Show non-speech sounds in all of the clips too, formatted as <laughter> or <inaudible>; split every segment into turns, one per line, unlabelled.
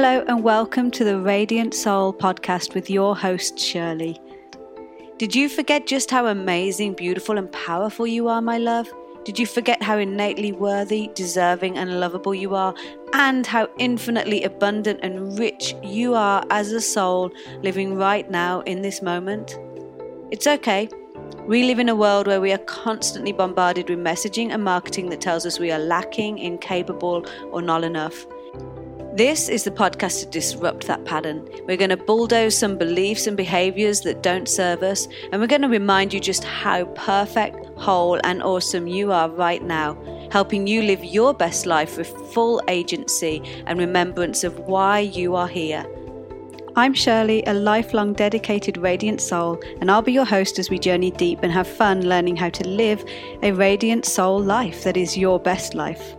Hello, and welcome to the Radiant Soul podcast with your host, Shirley. Did you forget just how amazing, beautiful, and powerful you are, my love? Did you forget how innately worthy, deserving, and lovable you are, and how infinitely abundant and rich you are as a soul living right now in this moment? It's okay. We live in a world where we are constantly bombarded with messaging and marketing that tells us we are lacking, incapable, or not enough. This is the podcast to disrupt that pattern. We're going to bulldoze some beliefs and behaviors that don't serve us, and we're going to remind you just how perfect, whole, and awesome you are right now, helping you live your best life with full agency and remembrance of why you are here. I'm Shirley, a lifelong dedicated radiant soul, and I'll be your host as we journey deep and have fun learning how to live a radiant soul life that is your best life.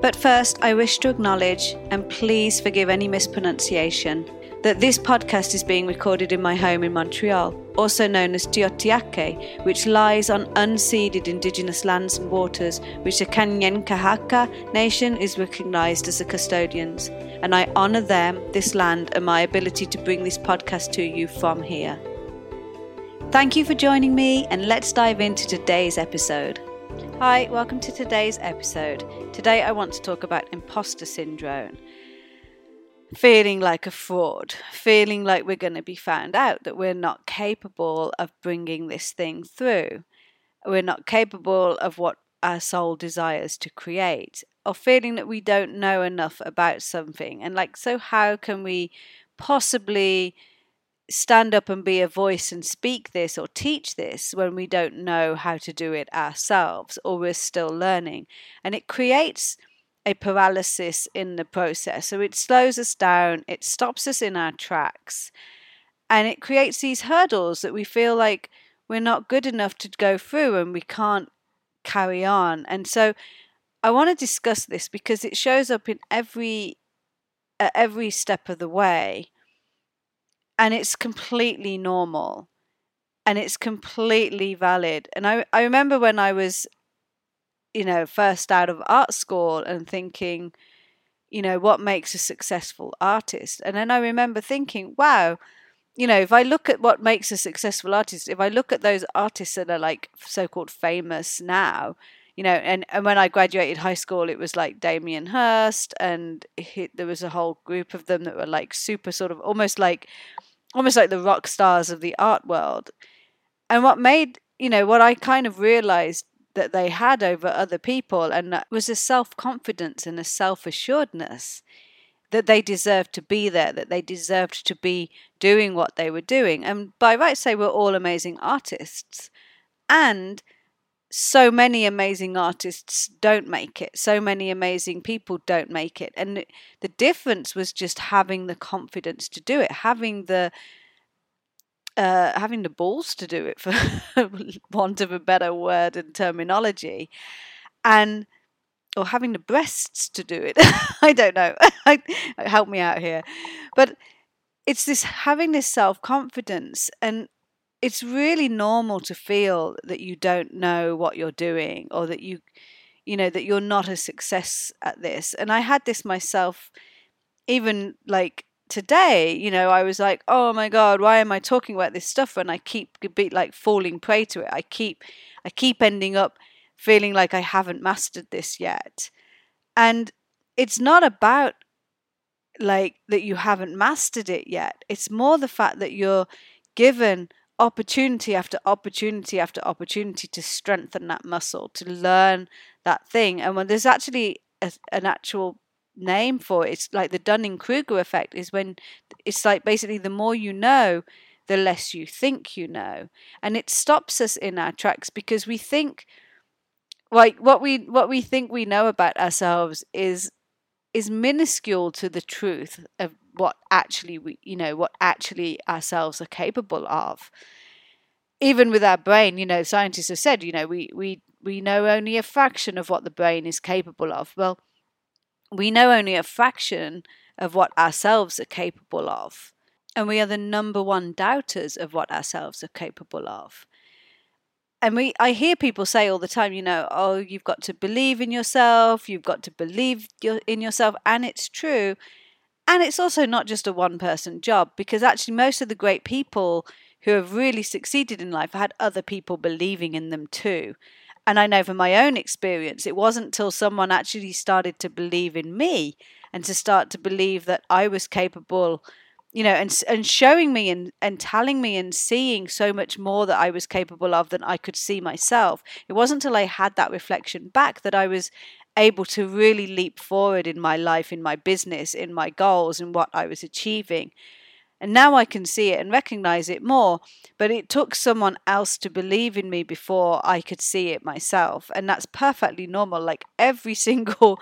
But first, I wish to acknowledge, and please forgive any mispronunciation, that this podcast is being recorded in my home in Montreal, also known as Tiohtià:ke, which lies on unceded indigenous lands and waters which the Kanien'kehá:ka Nation is recognized as the custodians, and I honor them, this land, and my ability to bring this podcast to you from here. Thank you for joining me, and let's dive into today's episode. Hi, welcome to today's episode. Today I want to talk about imposter syndrome. Feeling like a fraud, feeling like we're going to be found out, that we're not capable of bringing this thing through. We're not capable of what our soul desires to create, or feeling that we don't know enough about something. And like, so how can we possibly stand up and be a voice and speak this or teach this when we don't know how to do it ourselves or we're still learning. And it creates a paralysis in the process. So it slows us down, it stops us in our tracks, and it creates these hurdles that we feel like we're not good enough to go through and we can't carry on. And so I want to discuss this because it shows up in every at every step of the way and it's completely normal and it's completely valid. And i i remember when i was you know first out of art school and thinking you know what makes a successful artist? And then i remember thinking wow you know if i look at what makes a successful artist if i look at those artists that are like so-called famous now you know, and, and when I graduated high school, it was like Damien Hirst, and he, there was a whole group of them that were like super sort of almost like almost like the rock stars of the art world. And what made, you know, what I kind of realized that they had over other people and was a self-confidence and a self-assuredness that they deserved to be there, that they deserved to be doing what they were doing. And by rights, they we're all amazing artists. And so many amazing artists don't make it. So many amazing people don't make it. And the difference was just having the confidence to do it, having the uh, having the balls to do it, for <laughs> want of a better word and terminology, and or having the breasts to do it. <laughs> I don't know. <laughs> Help me out here, but it's this having this self confidence and it's really normal to feel that you don't know what you're doing or that you you know that you're not a success at this. And i had this myself even like today you know i was like oh my god why am i talking about this stuff? When i keep be like falling prey to it. I keep i keep ending up feeling like i haven't mastered this yet. And it's not about like that you haven't mastered it yet. It's more the fact that you're given opportunity after opportunity after opportunity to strengthen that muscle, to learn that thing. And when there's actually a, an actual name for it, it's like the Dunning Kruger effect, is when it's like basically the more you know, the less you think you know. And it stops us in our tracks because we think like what we what we think we know about ourselves is is minuscule to the truth of what actually we you know what actually ourselves are capable of. Even with our brain you know scientists have said you know we we we know only a fraction of what the brain is capable of. Well we know only a fraction of what ourselves are capable of and we are the number one doubters of what ourselves are capable of and we I hear people say all the time, you know, oh, you've got to believe in yourself, you've got to believe in yourself, and it's true. And it's also not just a one person job because actually, most of the great people who have really succeeded in life had other people believing in them too. And I know from my own experience, it wasn't till someone actually started to believe in me and to start to believe that I was capable you know, and and showing me and and telling me and seeing so much more that I was capable of than I could see myself. It wasn't until I had that reflection back that I was able to really leap forward in my life, in my business, in my goals, and what I was achieving. And now I can see it and recognize it more. But it took someone else to believe in me before I could see it myself. And that's perfectly normal. Like every <laughs> single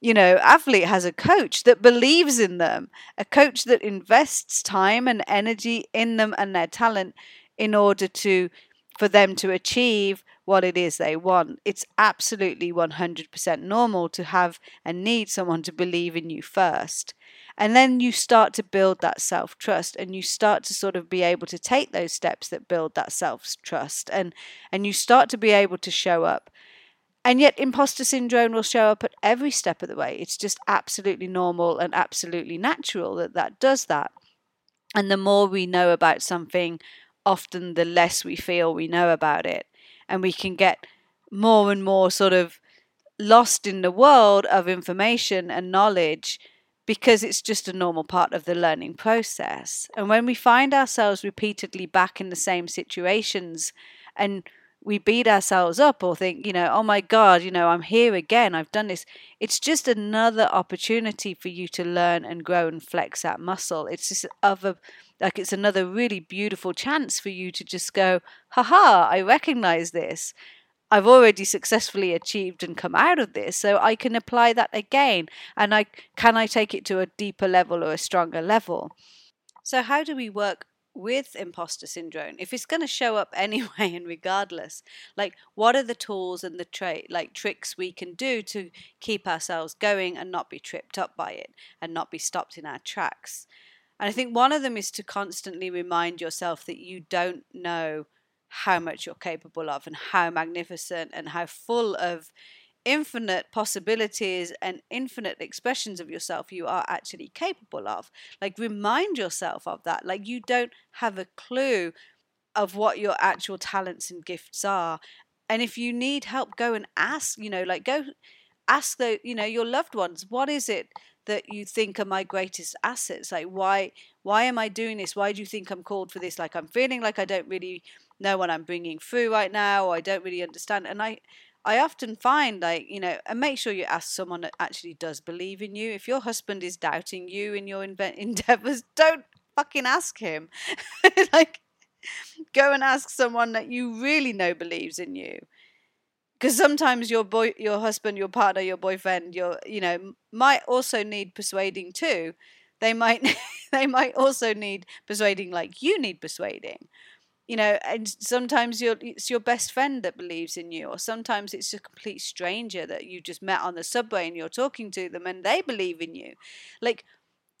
you know, athlete has a coach that believes in them, a coach that invests time and energy in them and their talent in order to for them to achieve what it is they want. It's absolutely 100% normal to have and need someone to believe in you first. And then you start to build that self trust and you start to sort of be able to take those steps that build that self trust and and you start to be able to show up and yet, imposter syndrome will show up at every step of the way. It's just absolutely normal and absolutely natural that that does that. And the more we know about something, often the less we feel we know about it. And we can get more and more sort of lost in the world of information and knowledge because it's just a normal part of the learning process. And when we find ourselves repeatedly back in the same situations and we beat ourselves up or think, you know, oh my God, you know, I'm here again, I've done this. It's just another opportunity for you to learn and grow and flex that muscle. It's just other like it's another really beautiful chance for you to just go, haha, I recognize this. I've already successfully achieved and come out of this, so I can apply that again. And I can I take it to a deeper level or a stronger level. So how do we work with imposter syndrome if it's going to show up <laughs> anyway and regardless like what are the tools and the trait like tricks we can do to keep ourselves going and not be tripped up by it and not be stopped in our tracks? And i think one of them is to constantly remind yourself that you don't know how much you're capable of and how magnificent and how full of infinite possibilities and infinite expressions of yourself you are actually capable of. Like, remind yourself of that. Like, you don't have a clue of what your actual talents and gifts are. And if you need help, go and ask, you know, like, go ask the, you know, your loved ones, what is it that you think are my greatest assets? Like, why, why am I doing this? Why do you think I'm called for this? Like, I'm feeling like I don't really know what I'm bringing through right now, or I don't really understand. And I, I often find like, you know, and make sure you ask someone that actually does believe in you. If your husband is doubting you in your <laughs> endeavors, don't fucking ask him. <laughs> like, go and ask someone that you really know believes in you. Because sometimes your boy, your husband, your partner, your boyfriend, your, you know, might also need persuading too. They might, <laughs> they might also need persuading like you need persuading you know and sometimes you're, it's your best friend that believes in you or sometimes it's a complete stranger that you just met on the subway and you're talking to them and they believe in you. Like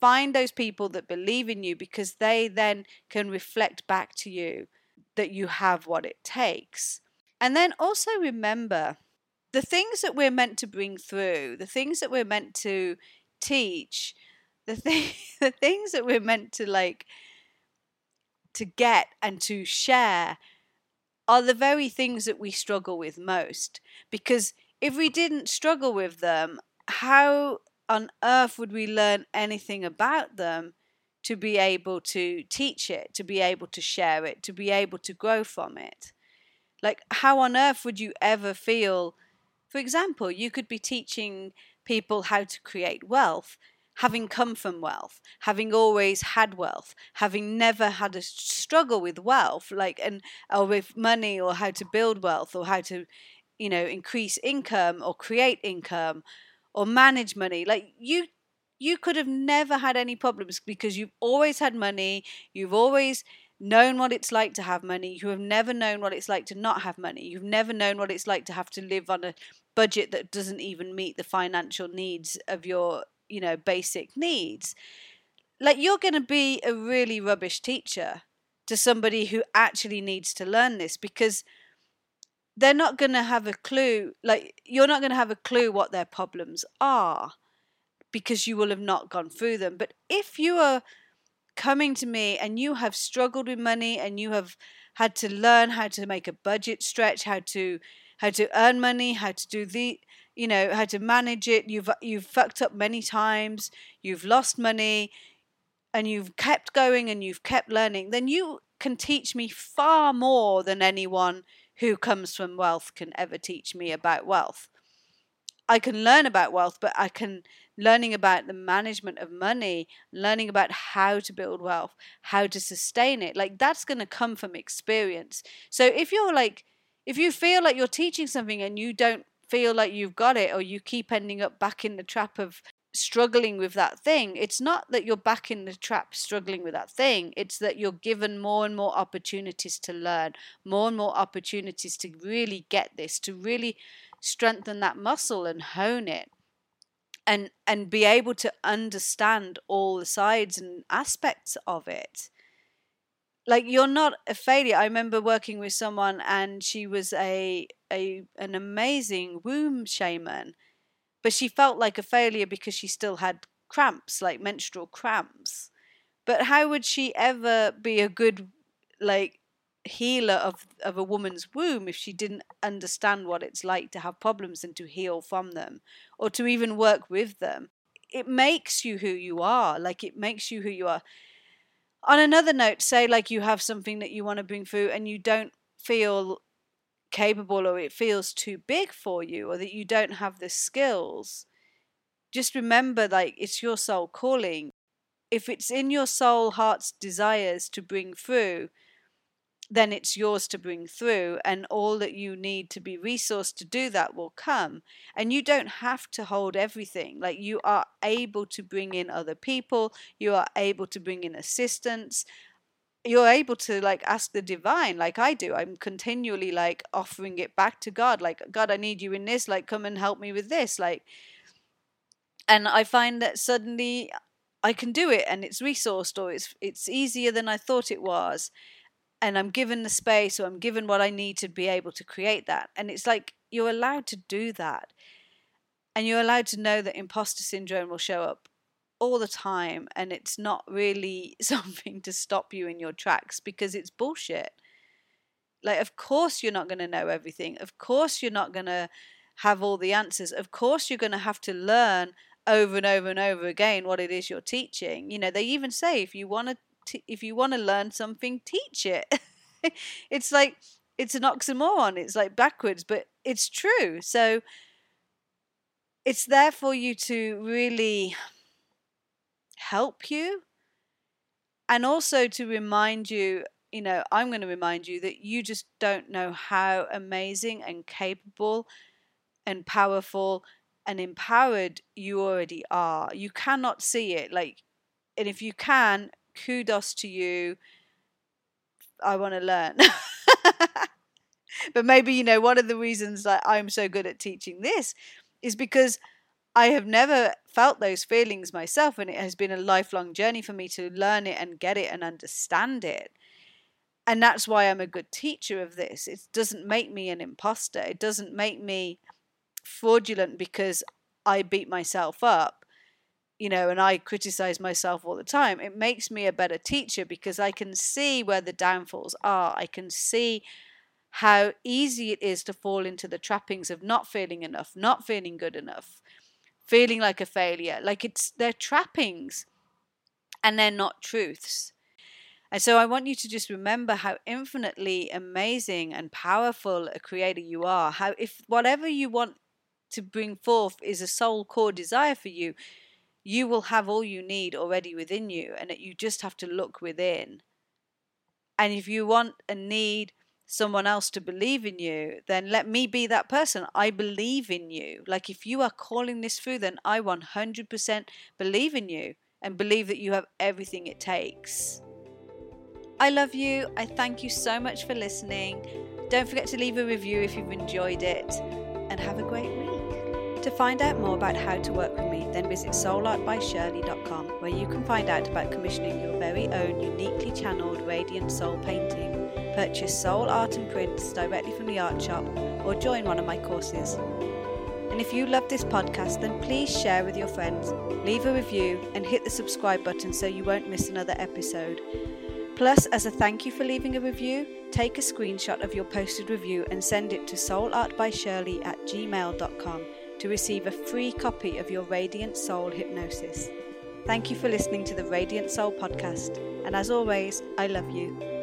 find those people that believe in you because they then can reflect back to you that you have what it takes. And then also remember the things that we're meant to bring through the things that we're meant to teach the thing <laughs> the things that we're meant to like to get and to share are the very things that we struggle with most. Because if we didn't struggle with them, how on earth would we learn anything about them to be able to teach it, to be able to share it, to be able to grow from it? Like, how on earth would you ever feel? For example, you could be teaching people how to create wealth, having come from wealth, having always had wealth, having never had a struggle with wealth, like and or with money or how to build wealth or how to, you know, increase income or create income or manage money. Like you you could have never had any problems because you've always had money, you've always known what it's like to have money, you have never known what it's like to not have money, you've never known what it's like to have to live on a budget that doesn't even meet the financial needs of your you know, basic needs. Like you're going to be a really rubbish teacher to somebody who actually needs to learn this because they're not going to have a clue like you're not going to have a clue what their problems are because you will have not gone through them. But if you are coming to me and you have struggled with money and you have had to learn how to make a budget stretch, how to how to earn money, how to do the you know, how to manage it, you've you've fucked up many times, you've lost money, and you've kept going and you've kept learning, then you can teach me far more than anyone who comes from wealth can ever teach me about wealth. I can learn about wealth, but I can learning about the management of money, learning about how to build wealth, how to sustain it. Like that's going to come from experience. So if you're like if you feel like you're teaching something and you don't feel like you've got it or you keep ending up back in the trap of struggling with that thing, it's not that you're back in the trap struggling with that thing. It's that you're given more and more opportunities to learn, more and more opportunities to really get this, to really strengthen that muscle and hone it and and be able to understand all the sides and aspects of it like you're not a failure i remember working with someone and she was a a an amazing womb shaman but she felt like a failure because she still had cramps like menstrual cramps but how would she ever be a good like healer of, of a woman's womb if she didn't understand what it's like to have problems and to heal from them or to even work with them. It makes you who you are. Like it makes you who you are. On another note, say like you have something that you want to bring through and you don't feel capable or it feels too big for you or that you don't have the skills. Just remember like it's your soul calling. If it's in your soul heart's desires to bring through, then it's yours to bring through, and all that you need to be resourced to do that will come. And you don't have to hold everything. Like you are able to bring in other people, you are able to bring in assistance. You're able to like ask the divine, like I do. I'm continually like offering it back to God, like, God, I need you in this, like, come and help me with this. Like, and I find that suddenly I can do it and it's resourced or it's it's easier than I thought it was and I'm given the space or I'm given what I need to be able to create that. And it's like you're allowed to do that. And you're allowed to know that imposter syndrome will show up all the time and it's not really <laughs> something to stop you in your tracks because it's bullshit. Like, of course, you're not going to know everything. Of course, you're not going to have all the answers. Of course, you're going to have to learn over and over and over again what it is you're teaching. You know, they even say if you want to t- if you want to learn something, teach it. <laughs> it's like it's an oxymoron. It's like backwards, but it's true. So it's there for you to really help you and also to remind you you know, I'm going to remind you that you just don't know how amazing and capable and powerful and empowered you already are. You cannot see it. Like, and if you can, kudos to you. I want to learn. <laughs> but maybe, you know, one of the reasons that I'm so good at teaching this is because I have never felt those feelings myself, and it has been a lifelong journey for me to learn it and get it and understand it. And that's why I'm a good teacher of this. It doesn't make me an imposter, it doesn't make me fraudulent because I beat myself up you know, and I criticize myself all the time, it makes me a better teacher because I can see where the downfalls are. I can see how easy it is to fall into the trappings of not feeling enough, not feeling good enough, feeling like a failure. Like it's they're trappings and they're not truths. And so I want you to just remember how infinitely amazing and powerful a creator you are. How if whatever you want to bring forth is a soul core desire for you, you will have all you need already within you, and that you just have to look within. And if you want and need someone else to believe in you, then let me be that person. I believe in you. Like if you are calling this through, then I 100% believe in you and believe that you have everything it takes. I love you. I thank you so much for listening. Don't forget to leave a review if you've enjoyed it, and have a great week. To find out more about how to work with then visit soulartbyshirley.com, where you can find out about commissioning your very own uniquely channeled radiant soul painting, purchase soul art and prints directly from the art shop, or join one of my courses. And if you love this podcast, then please share with your friends, leave a review, and hit the subscribe button so you won't miss another episode. Plus, as a thank you for leaving a review, take a screenshot of your posted review and send it to soulartbyshirley at gmail.com to receive a free copy of your Radiant Soul hypnosis. Thank you for listening to the Radiant Soul podcast, and as always, I love you.